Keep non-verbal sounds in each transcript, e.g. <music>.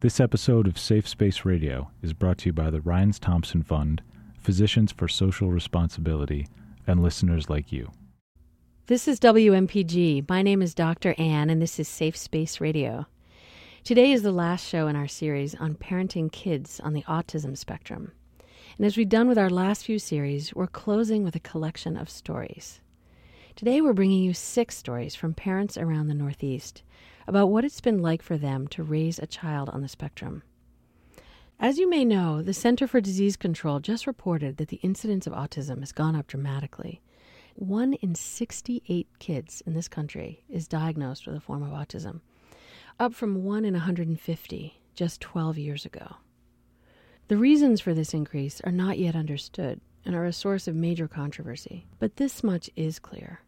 This episode of Safe Space Radio is brought to you by the Ryans Thompson Fund, Physicians for Social Responsibility, and listeners like you. This is WMPG. My name is Dr. Anne, and this is Safe Space Radio. Today is the last show in our series on parenting kids on the autism spectrum. And as we've done with our last few series, we're closing with a collection of stories. Today, we're bringing you six stories from parents around the Northeast about what it's been like for them to raise a child on the spectrum. As you may know, the Center for Disease Control just reported that the incidence of autism has gone up dramatically. One in 68 kids in this country is diagnosed with a form of autism, up from one in 150 just 12 years ago. The reasons for this increase are not yet understood and are a source of major controversy, but this much is clear.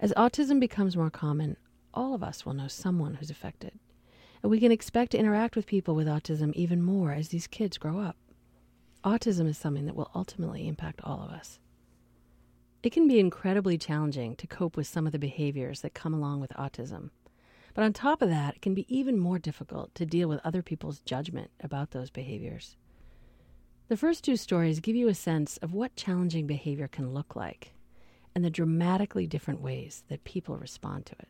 As autism becomes more common, all of us will know someone who's affected. And we can expect to interact with people with autism even more as these kids grow up. Autism is something that will ultimately impact all of us. It can be incredibly challenging to cope with some of the behaviors that come along with autism. But on top of that, it can be even more difficult to deal with other people's judgment about those behaviors. The first two stories give you a sense of what challenging behavior can look like and the dramatically different ways that people respond to it.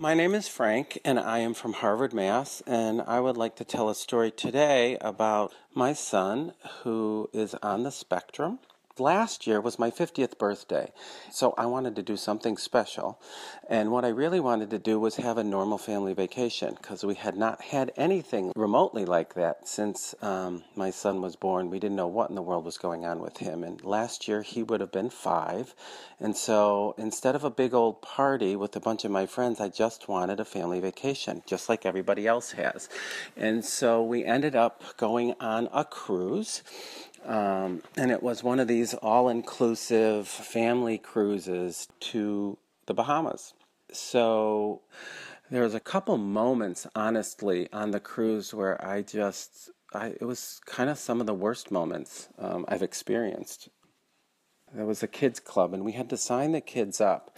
My name is Frank, and I am from Harvard, Mass. And I would like to tell a story today about my son who is on the spectrum last year was my 50th birthday, so I wanted to do something special. And what I really wanted to do was have a normal family vacation because we had not had anything remotely like that since um, my son was born. We didn't know what in the world was going on with him. And last year he would have been five. And so instead of a big old party with a bunch of my friends, I just wanted a family vacation, just like everybody else has. And so we ended up going on a cruise. Um, and it was one of these all inclusive family cruises to the Bahamas. So there was a couple moments, honestly, on the cruise where I just, I, it was kind of some of the worst moments um, I've experienced. There was a kids club, and we had to sign the kids up.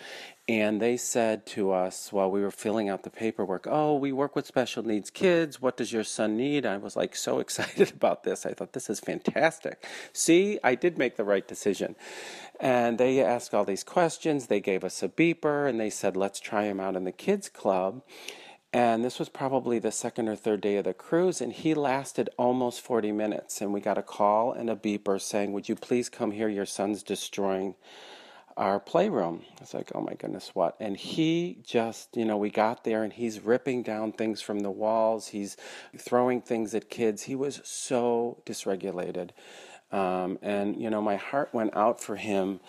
And they said to us while we were filling out the paperwork, Oh, we work with special needs kids. What does your son need? I was like so <laughs> excited about this. I thought, This is fantastic. See, I did make the right decision. And they asked all these questions. They gave us a beeper and they said, Let's try him out in the kids club. And this was probably the second or third day of the cruise, and he lasted almost 40 minutes. And we got a call and a beeper saying, Would you please come here? Your son's destroying our playroom. It's like, oh my goodness, what? And he just, you know, we got there and he's ripping down things from the walls. He's throwing things at kids. He was so dysregulated. Um, and, you know, my heart went out for him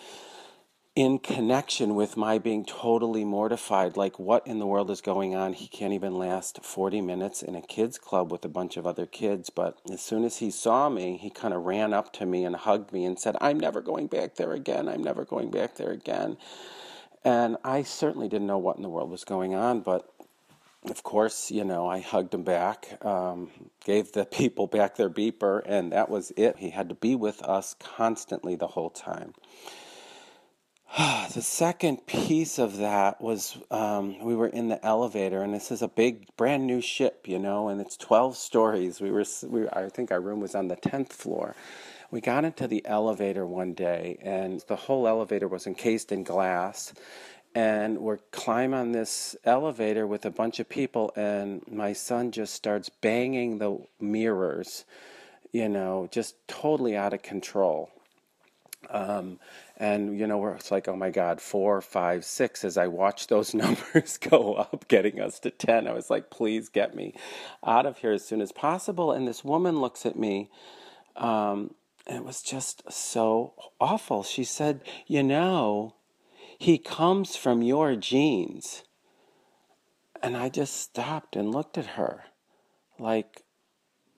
in connection with my being totally mortified like what in the world is going on he can't even last 40 minutes in a kids club with a bunch of other kids but as soon as he saw me he kind of ran up to me and hugged me and said i'm never going back there again i'm never going back there again and i certainly didn't know what in the world was going on but of course, you know, I hugged him back, um, gave the <laughs> people back their beeper, and that was it. He had to be with us constantly the whole time. <sighs> the second piece of that was um, we were in the elevator, and this is a big, brand new ship, you know, and it's 12 stories. We were, we, I think our room was on the 10th floor. We got into the elevator one day, and the whole elevator was encased in glass. And we're climb on this elevator with a bunch of people, and my son just starts banging the mirrors, you know, just totally out of control. Um, and you know it's like oh my god four five six as i watched those <laughs> numbers go up getting us to 10 i was like please get me out of here as soon as possible. And this woman looks at me um, and it was just so awful. She said you know he comes from your genes. And i just stopped and looked at her. Like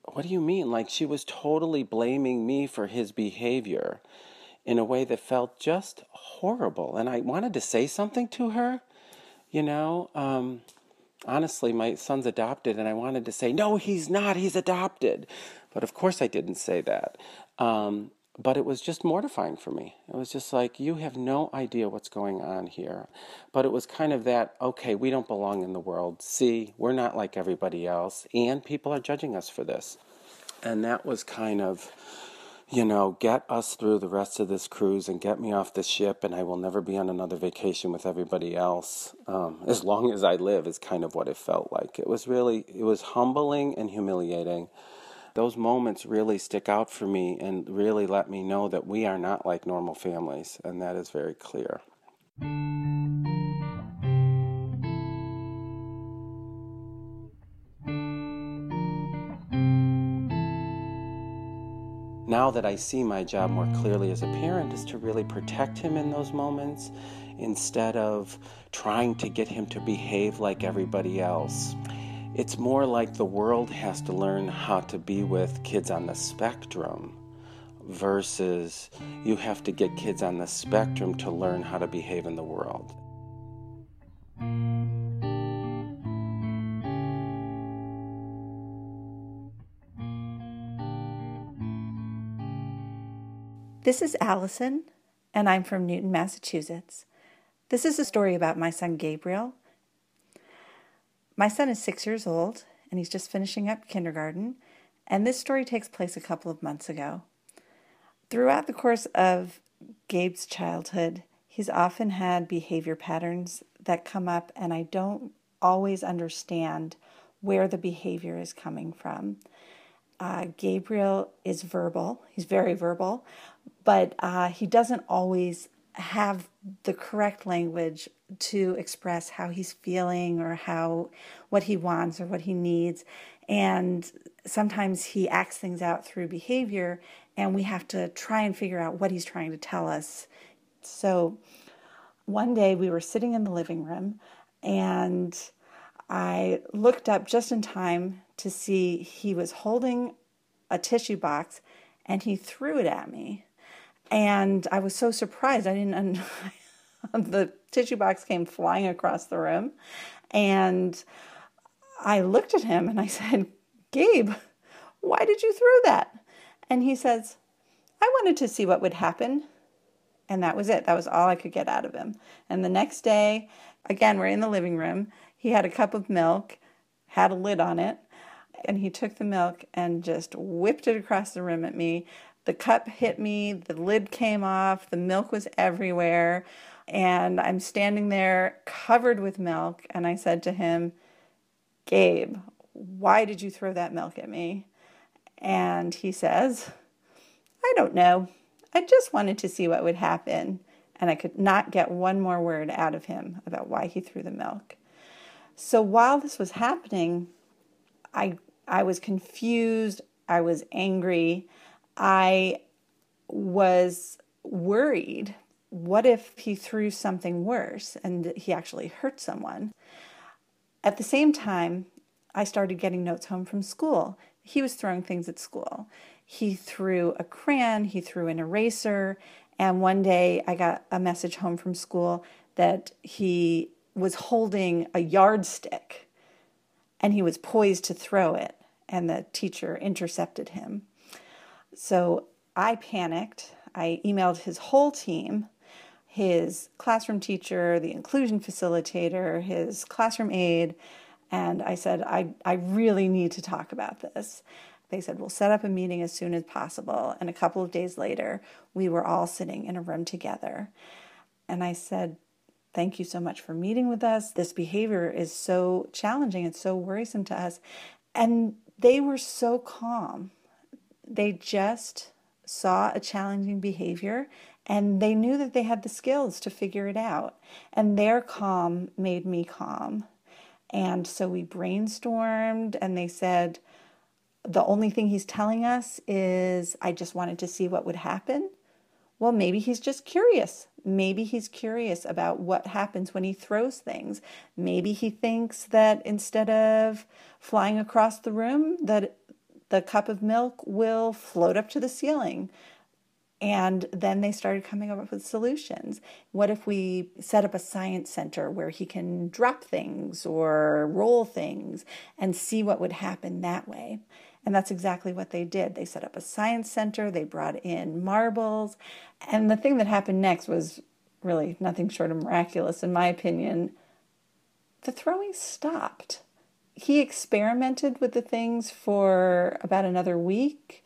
what do you mean? Like she was totally blaming me for his behavior in a way that felt just horrible. And I wanted to say something to her, you know. Um, honestly, my son's adopted, and I wanted to say, no, he's not, he's adopted. But of course, I didn't say that. Um, but it was just mortifying for me. It was just like, you have no idea what's going on here. But it was kind of that, okay, we don't belong in the world. See, we're not like everybody else, and people are judging us for this. And that was kind of, you know, get us through the rest of this cruise and get me off the ship, and I will never be on another vacation with everybody else um, as long as I live, is kind of what it felt like. It was really, it was humbling and humiliating those moments really stick out for me and really let me know that we are not like normal families, and that is very clear. Now that I see my job more clearly as a parent is to really protect him in those moments instead of trying to get him to behave like everybody else. It's more like the world has to learn how to be with kids on the spectrum versus you have to get kids on the spectrum to learn how to behave in the world. This is Allison, and I'm from Newton, Massachusetts. This is a story about my son Gabriel my son is six years old and he's just finishing up kindergarten, and this story takes place a couple of months ago. Throughout the course of Gabe's childhood, he's often had behavior patterns that come up, and I don't always understand where the behavior is coming from. Uh, Gabriel is verbal, he's very verbal, but uh, he doesn't always have the correct language to express how he's feeling or how what he wants or what he needs. And sometimes he acts things out through behavior and we have to try and figure out what he's trying to tell us. So one day we were sitting in the living room and I looked up just in time to see he was holding a tissue box and he threw it at me and I was so surprised. I didn't. Un- <laughs> the tissue box came flying across the room, and I looked at him and I said, "Gabe, why did you throw that?" And he says, "I wanted to see what would happen." And that was it. That was all I could get out of him. And the next day, again, we're in the living room. He had a cup of milk, had a lid on it, and he took the milk and just whipped it across the room at me the cup hit me, the lid came off, the milk was everywhere, and I'm standing there covered with milk. And I said to him, Gabe, why did you throw that milk at me? And he says, I don't know. I just wanted to see what would happen. And I could not get one more word out of him about why he threw the milk. So while this was happening, I I was confused, I was angry, I was worried what if he threw something worse and he actually hurt someone? At the same time, I started getting notes home from school. He was throwing things at school. He threw a crayon, he threw an eraser, and one day I got a message home from school that he was holding a yardstick and he was poised to throw it, and the teacher intercepted him. So I panicked. I emailed his whole team his classroom teacher, the inclusion facilitator, his classroom aide, and I said, I, I really need to talk about this. They said, We'll set up a meeting as soon as possible. And a couple of days later, we were all sitting in a room together. And I said, Thank you so much for meeting with us. This behavior is so challenging, it's so worrisome to us. And they were so calm they just saw a challenging behavior and they knew that they had the skills to figure it out. And their calm made me calm. And so we brainstormed and they said, the only thing he's telling us is, I just wanted to see what would happen. Well, maybe he's just curious. Maybe he's curious about what happens when he throws things. Maybe he thinks that instead of flying across the room, that the cup of milk will float up to the ceiling. And then they started coming up with solutions. What if we set up a science center where he can drop things or roll things and see what would happen that way? And that's exactly what they did. They set up a science center, they brought in marbles. And the thing that happened next was really nothing short of miraculous, in my opinion. The throwing stopped. He experimented with the things for about another week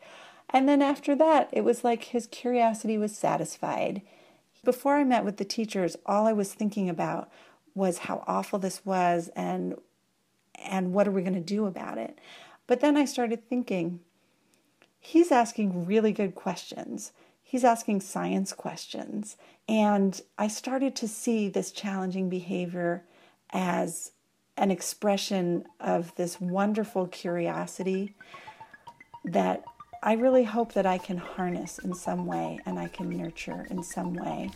and then after that, it was like his curiosity was satisfied. Before I met with the teachers, all I was thinking about was how awful this was and and what are we going to do about it. But then I started thinking he's asking really good questions. He's asking science questions. And I started to see this challenging behavior as an expression of this wonderful curiosity that I really hope that I can harness in some way and I can nurture in some way.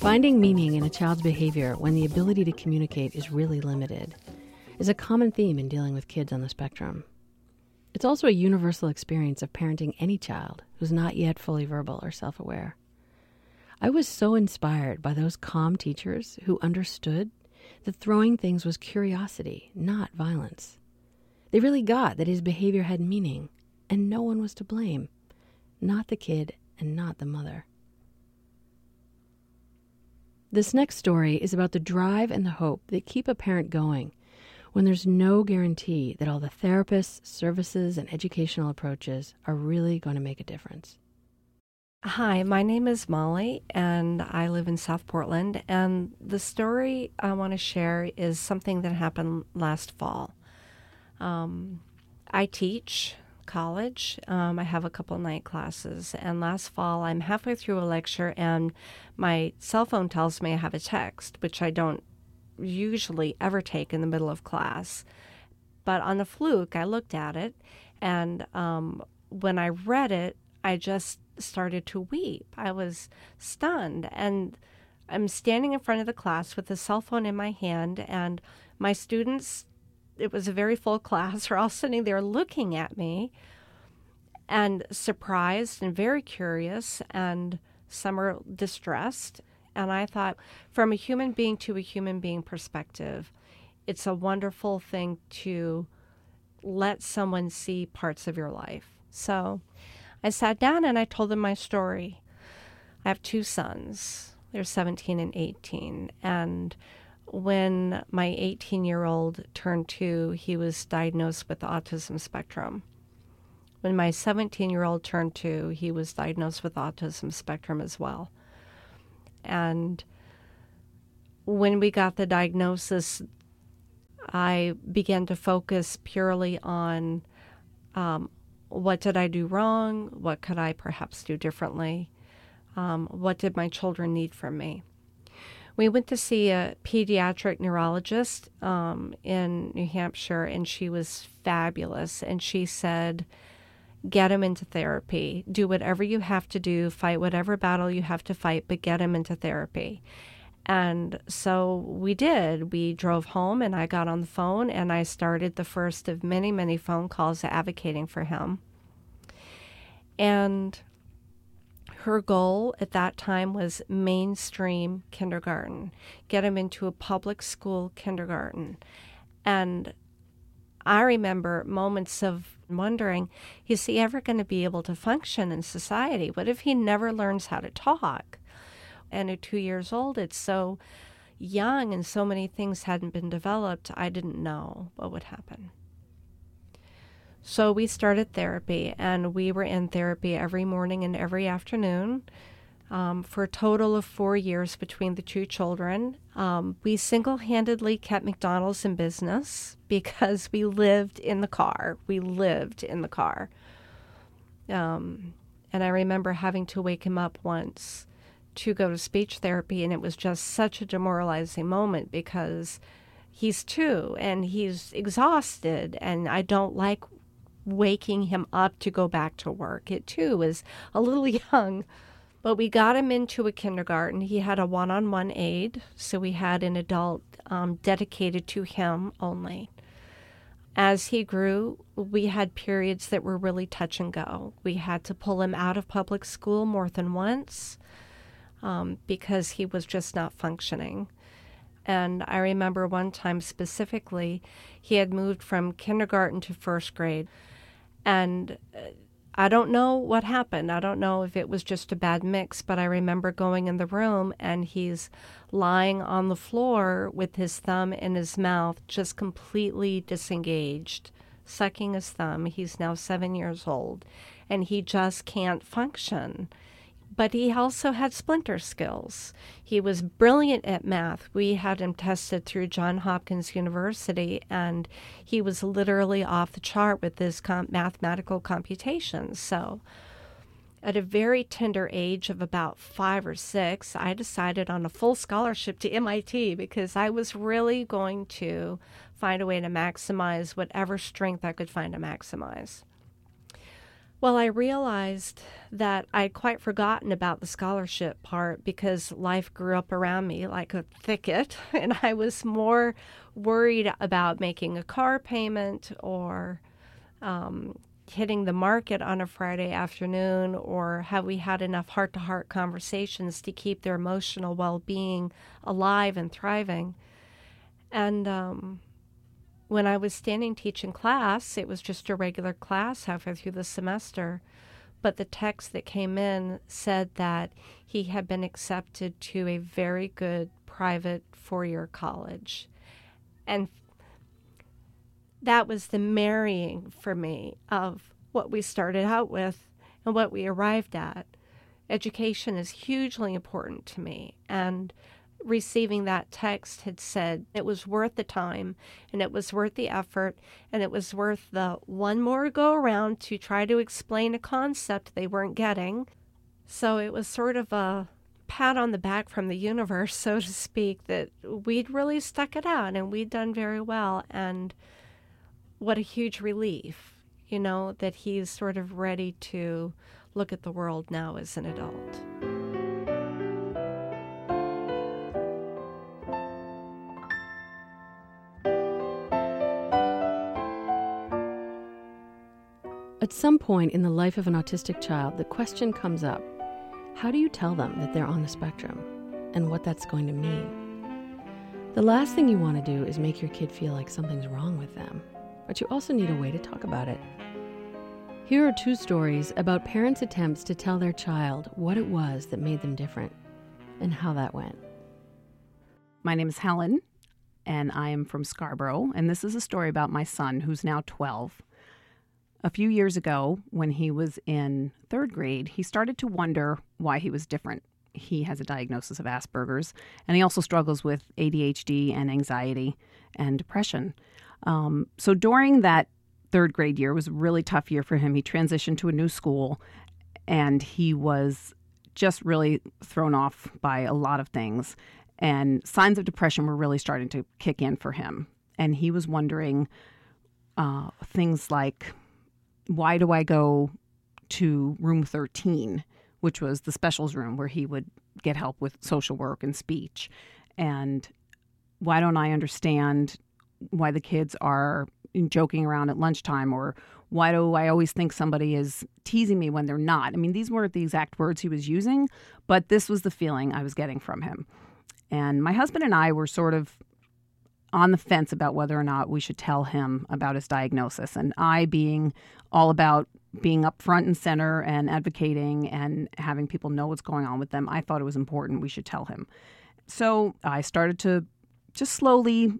Finding meaning in a child's behavior when the ability to communicate is really limited is a common theme in dealing with kids on the spectrum. It's also a universal experience of parenting any child who's not yet fully verbal or self aware. I was so inspired by those calm teachers who understood that throwing things was curiosity, not violence. They really got that his behavior had meaning, and no one was to blame not the kid and not the mother. This next story is about the drive and the hope that keep a parent going when there's no guarantee that all the therapists, services, and educational approaches are really going to make a difference. Hi, my name is Molly, and I live in South Portland. And the story I want to share is something that happened last fall. Um, I teach college. Um, I have a couple night classes. And last fall, I'm halfway through a lecture, and my cell phone tells me I have a text, which I don't usually ever take in the middle of class. But on the fluke, I looked at it, and um, when I read it, I just started to weep. I was stunned. And I'm standing in front of the class with a cell phone in my hand, and my students, it was a very full <laughs> class, are all sitting there looking at me and surprised and very curious, and some are distressed. And I thought, from a human being to a human being perspective, it's a wonderful thing to let someone see parts of your life. So I sat down and I told them my story. I have two sons, they're 17 and 18. And when my 18 year old turned two, he was diagnosed with autism spectrum. When my 17 year old turned two, he was diagnosed with autism spectrum as well. And when we got the diagnosis, I began to focus purely on um, what did I do wrong? What could I perhaps do differently? Um, what did my children need from me? We went to see a pediatric neurologist um, in New Hampshire, and she was fabulous. And she said, get him into therapy. Do whatever you have to do, fight whatever battle you have to fight, but get him into therapy. And so we did. We drove home, and I got on the phone, and I started the first of many, many phone calls advocating for him. And her goal at that time was mainstream kindergarten, get him into a public school kindergarten. And I remember moments of wondering is he ever going to be able to function in society? What if he never learns how to talk? And at two years old, it's so young and so many things hadn't been developed, I didn't know what would happen. So we started therapy, and we were in therapy every morning and every afternoon um, for a total of four years between the two children. Um, we single handedly kept McDonald's in business because we lived in the car. We lived in the car. Um, and I remember having to wake him up once to go to speech therapy, and it was just such a demoralizing moment because he's two and he's exhausted, and I don't like waking him up to go back to work. It too is a little <laughs> young But we got him into a kindergarten. He had a one on one aide, so we had an adult um, dedicated to him only. As he grew, we had periods that were really touch and go. We had to pull him out of public school more than once um, because he was just not functioning. And I remember one time specifically, he had moved from kindergarten to first grade. And uh, I don't know what happened. I don't know if it was just a bad mix, but I remember going in the room and he's lying on the floor with his thumb in his mouth, just completely disengaged, sucking his thumb. He's now seven years old and he just can't function but he also had splinter skills. He was brilliant at math. We had him tested through Johns Hopkins University, and he was literally off the chart with his com- mathematical computations. So, at a very tender age of about five or six, I decided on a full scholarship to MIT because I was really going to find a way to maximize whatever strength I could find to maximize. Well, I realized that I'd quite forgotten about the scholarship part because life grew up around me like a thicket, <laughs> and I was more worried about making a car payment or um, hitting the market on a Friday afternoon, or have we had enough heart to heart conversations to keep their emotional well being alive and thriving. And um, when I was standing teaching class, it was just a regular class halfway through the semester. But the text that came in said that he had been accepted to a very good private four year college. And that was the marrying for me of what we started out with and what we arrived at. Education is hugely important to me. And receiving that text had said it was worth the time and it was worth the effort and it was worth the one more go around to try to explain a concept they weren't getting. So it was sort of a pat on the back from the universe, <laughs> so to speak, that we'd really stuck it out and we'd done very well. And what a huge relief, you know, that he's sort of ready to look at the world now as an adult. At some point in the life of an autistic child, the question comes up how do you tell them that they're on the spectrum and what that's going to mean? The last thing you want to do is make your kid feel like something's wrong with them, but you also need a way to talk about it. Here are two stories about parents' attempts to tell their child what it was that made them different and how that went. My name is Helen, and I am from Scarborough, and this is a story about my son who's now 12 a few years ago, when he was in third grade, he started to wonder why he was different. He has a diagnosis of Asperger's, and he also struggles with ADHD and anxiety and depression. Um, so during that third grade year, was a really tough year for him. He transitioned to a new school, and he was just really thrown off by a lot of things. And signs of depression were really starting to kick in for him. And he was wondering uh, things like why do I go to room 13, which was the specials room where he would get help with social work and speech? And why don't I understand why the kids are joking around at lunchtime or why do I always think somebody is teasing me when they're not? I mean, these weren't the exact words he was using, but this was the feeling I was getting from him. And my husband and I were sort of on the fence about whether or not we should tell him about his diagnosis. And I, being all about being up front and center and advocating and having people know what's going on with them, I thought it was important we should tell him. So I started to just slowly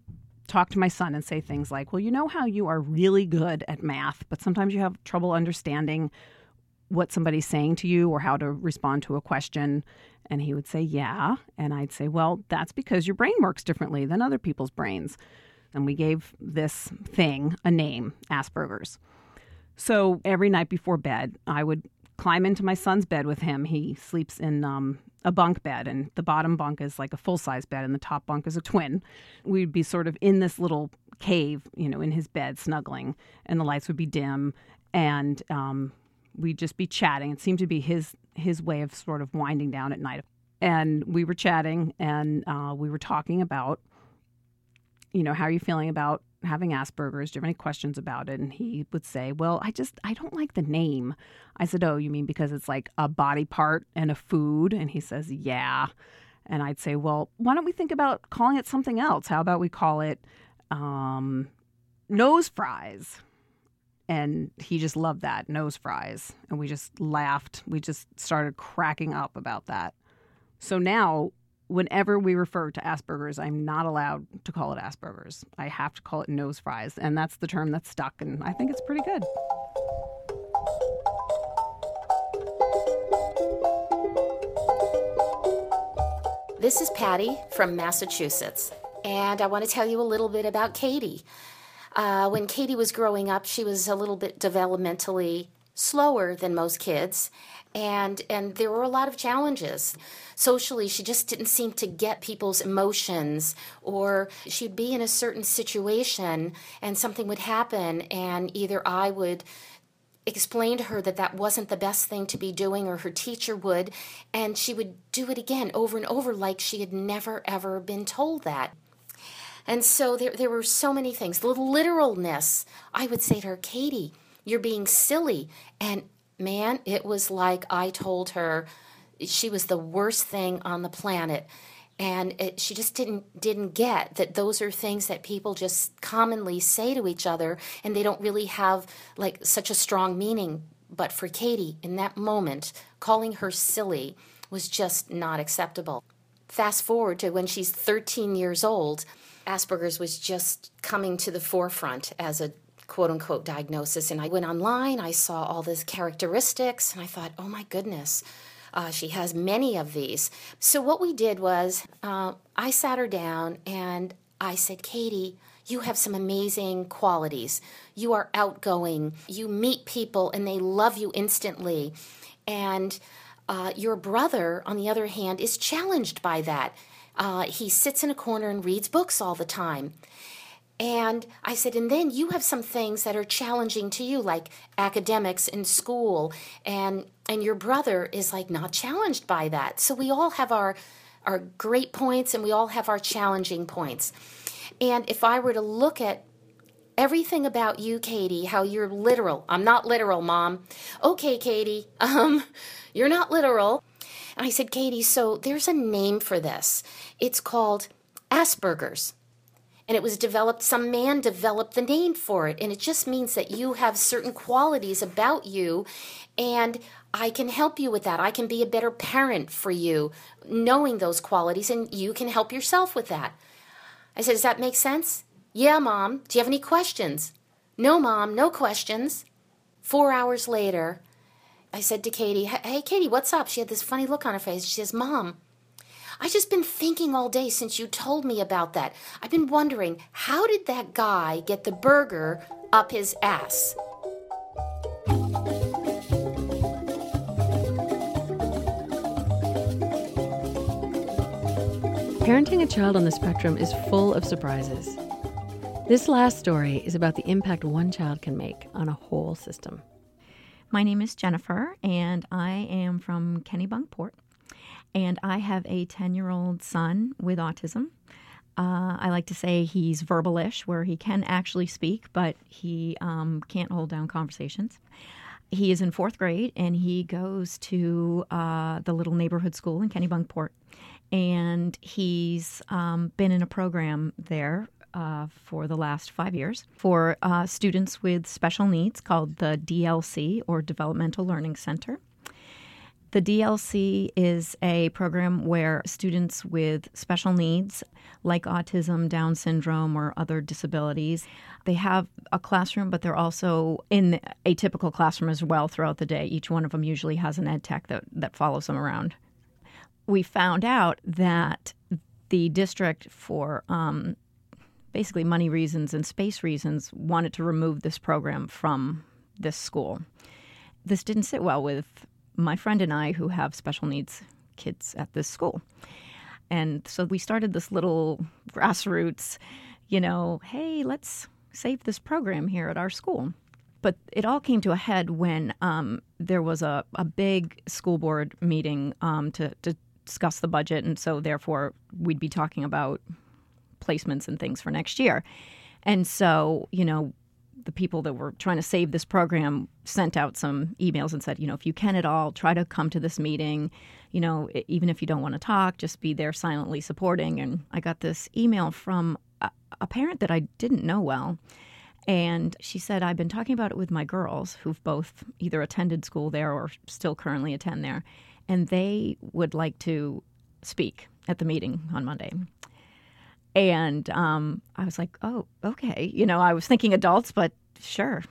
talk to my son and say things like, Well, you know how you are really good at math, but sometimes you have trouble understanding what somebody's saying to you or how to respond to a question. And he would say, Yeah. And I'd say, Well, that's because your brain works differently than other people's brains. And we gave this thing a name, Asperger's. So every night before bed, I would climb into my son's bed with him. He sleeps in um, a bunk bed, and the bottom bunk is like a full size bed, and the top bunk is a twin. We'd be sort of in this little cave, you know, in his bed, snuggling, and the lights would be dim. And um, we'd just be chatting. It seemed to be his his way of sort of winding down at night. And we were chatting, and uh, we were talking about, you know, how are you feeling about having Asperger's? Do you have any questions about it? And he would say, Well, I just, I don't like the name. I said, Oh, you mean because it's like a body part and a food? And he says, Yeah. And I'd say, Well, why don't we think about calling it something else? How about we call it um, nose fries? And he just loved that, nose fries. And we just laughed. We just started cracking up about that. So now, whenever we refer to Asperger's, I'm not allowed to call it Asperger's. I have to call it nose fries. And that's the term that's stuck. And I think it's pretty good. This is Patty from Massachusetts, and I want to tell you a little bit about Katie. Uh, when Katie was growing up, she was a little bit developmentally slower than most kids, and and there were a lot of challenges. Socially, she just didn't seem to get people's emotions, or she'd be in a certain situation and something would happen, and either I would explain to her that that wasn't the best thing to be doing, or her teacher would, and she would do it again over and over like she had never ever been told that. And so there, there were so many things. The literalness, I would say to her, Katie, you're being silly. And man, it was like I told her she was the worst thing on the planet. And it, she just didn't didn't get that those are things that people just commonly say to each other, and they don't really have like such a strong meaning. But for Katie, in that moment, calling her silly was just not acceptable. Fast forward to when she's 13 years old, Asperger's was just coming to the forefront as a quote unquote diagnosis. And I went online, I saw all these characteristics, and I thought, oh my goodness, uh, she has many of these. So what we did was uh, I sat her down and I said, Katie, you have some amazing qualities. You are outgoing. You meet people and they love you instantly. And uh, your brother, on the other hand, is challenged by that. Uh, he sits in a corner and reads books all the time. And I said, and then you have some things that are challenging to you, like academics in school, and and your brother is like not challenged by that. So we all have our our great points, and we all have our challenging points. And if I were to look at everything about you, Katie, how you're literal. I'm not literal, Mom. Okay, Katie. <laughs> Um, you're not literal. And I said, Katie, so there's a name for this. It's called Asperger's. And it was developed, some man developed the name for it. And it just means that you have certain qualities about you. And I can help you with that. I can be a better parent for you, knowing those qualities. And you can help yourself with that. I said, Does that make sense? Yeah, Mom. Do you have any questions? No, Mom, no questions. Four hours later, I said to Katie, Hey, Katie, what's up? She had this funny look on her face. She says, Mom, I've just been thinking all day since you told me about that. I've been wondering, how did that guy get the burger up his ass? Parenting a child on the spectrum is full of surprises. This last story is about the impact one child can make on a whole system. My name is Jennifer, and I am from Kennebunkport. And I have a 10 year old son with autism. Uh, I like to say he's verbalish, where he can actually speak, but he um, can't hold down conversations. He is in fourth grade and he goes to uh, the little neighborhood school in Kennebunkport. And he's um, been in a program there uh, for the last five years for uh, students with special needs called the DLC or Developmental Learning Center. The DLC is a program where students with special needs, like autism, Down syndrome, or other disabilities, they have a classroom, but they're also in a typical classroom as well throughout the day. Each one of them usually has an ed tech that, that follows them around. We found out that the district, for um, basically money reasons and space reasons, wanted to remove this program from this school. This didn't sit well with my friend and I, who have special needs kids at this school. And so we started this little grassroots, you know, hey, let's save this program here at our school. but it all came to a head when um, there was a, a big school board meeting um, to, to discuss the budget, and so therefore we'd be talking about placements and things for next year. And so, you know, the people that were trying to save this program sent out some emails and said, you know, if you can at all, try to come to this meeting. You know, even if you don't want to talk, just be there silently supporting. And I got this email from a, parent that I didn't know well. And she said, I've been talking about it with my girls who've both either attended school there or still currently attend there. And they would like to speak at the meeting on Monday. And um, I was like, oh, okay. You know, I was thinking adults, but sure.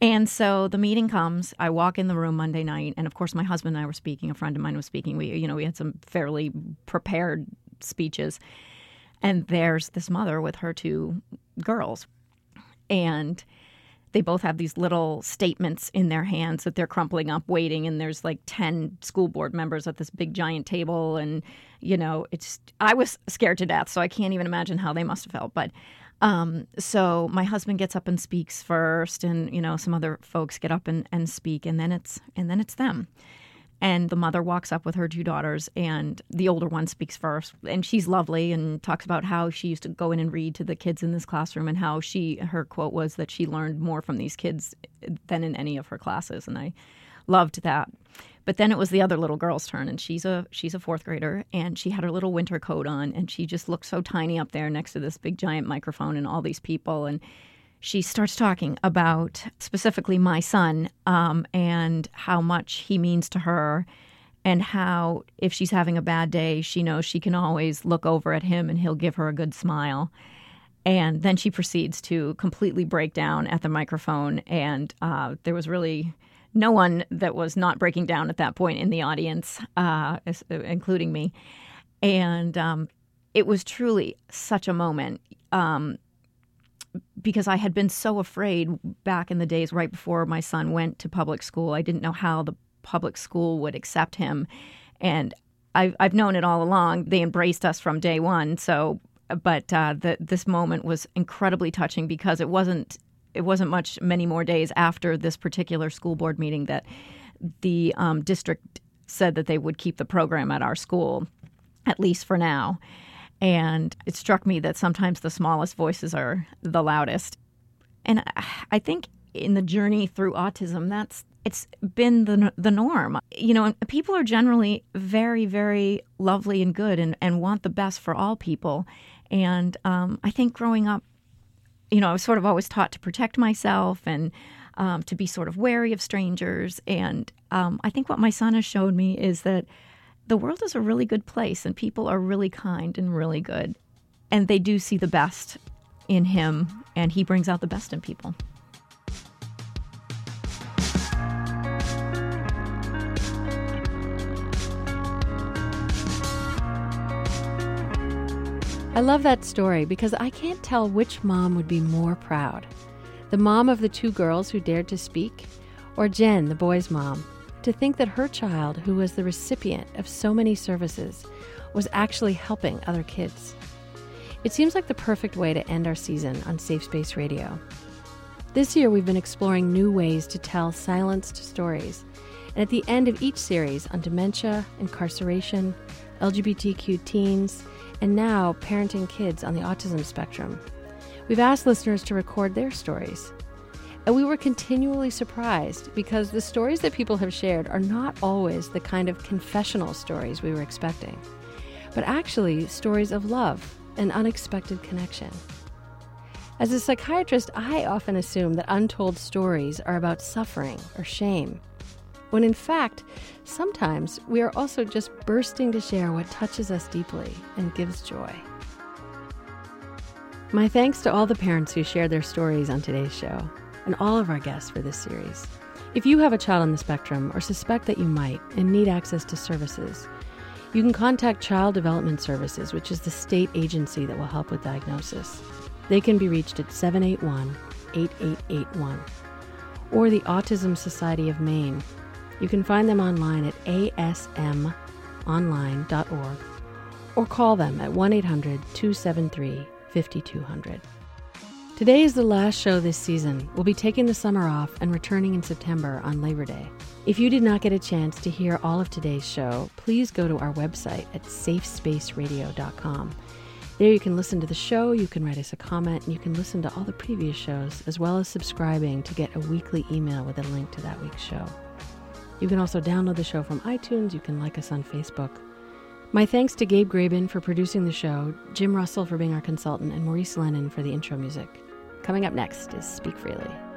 And so the meeting comes. I walk in the room Monday night, and of course, my husband and I were speaking. A friend of mine was speaking. We, you know, we had some fairly prepared speeches. And there's this mother with her two girls, and they both have these little statements in their hands that they're crumpling up waiting and there's like 10 school board members at this big giant table and you know it's i was scared to death so i can't even imagine how they must have felt but um, so my husband gets up and speaks first and you know some other folks get up and, and speak and then it's and then it's them and the mother walks up with her two daughters, and the older one speaks first. And she's lovely and talks about how she used to go in and read to the kids in this classroom, and how she, her quote was that she learned more from these kids than in any of her classes. And I loved that. But then it was the other little girl's turn, and she's a she's a fourth grader, and she had her little winter coat on, and she just looked so tiny up there next to this big giant microphone and all these people, and she starts talking about specifically my son um, and how much he means to her and how if she's having a bad day she knows she can always look over at him and he'll give her a good smile. And then she proceeds to completely break down at the microphone and uh, there was really no one that was not breaking down at that point in the audience uh, including me. And um, it was truly such a moment. Um, because I had been so afraid back in the days right before my son went to public school. I didn't know how the public school would accept him. And I've, I've known it all along. They embraced us from day one. So, but uh, the, this moment was incredibly touching because it wasn't it wasn't much many more days after this particular school board meeting that the um, district said that they would keep the program at our school, at least for now. And it struck me that sometimes the smallest voices are the loudest. And I think in the journey through autism, that's it's been the the norm. You know, people are generally very, very lovely and good, and, and want the best for all people. And um, I think growing up, you know, I was sort of always taught to protect myself and um, to be sort of wary of strangers. And um, I think what my son has showed me is that the world is a really good place and people are really kind and really good. And they do see the best in him, and he brings out the best in people. I love that story because I can't tell which mom would be more proud the mom of the two girls who dared to speak, or Jen, the boy's mom, to think that her child, who was the recipient of so many services, was actually helping other kids. It seems like the perfect way to end our season on Safe Space Radio. This year, we've been exploring new ways to tell silenced stories. And at the end of each series on dementia, incarceration, LGBTQ teens, and now parenting kids on the autism spectrum, we've asked listeners to record their stories. And we were continually surprised because the stories that people have shared are not always the kind of confessional stories we were expecting, but actually stories of love and unexpected connection. As a psychiatrist, I often assume that untold stories are about suffering or shame, when in fact, sometimes we are also just bursting to share what touches us deeply and gives joy. My thanks to all the parents who shared their stories on today's show and all of our guests for this series. If you have a child on the spectrum or suspect that you might and need access to services, you can contact Child Development Services, which is the state agency that will help with diagnosis. They can be reached at 781 8881 or the Autism Society of Maine. You can find them online at asmonline.org or call them at 1 800 273 5200. Today is the last show this season. We'll be taking the summer off and returning in September on Labor Day. If you did not get a chance to hear all of today's show, please go to our website at safespaceradio.com. There you can listen to the show, you can write us a comment, and you can listen to all the previous shows, as well as subscribing to get a weekly email with a link to that week's show. You can also download the show from iTunes, you can like us on Facebook. My thanks to Gabe Graben for producing the show, Jim Russell for being our consultant, and Maurice Lennon for the intro music. Coming up next is Speak Freely.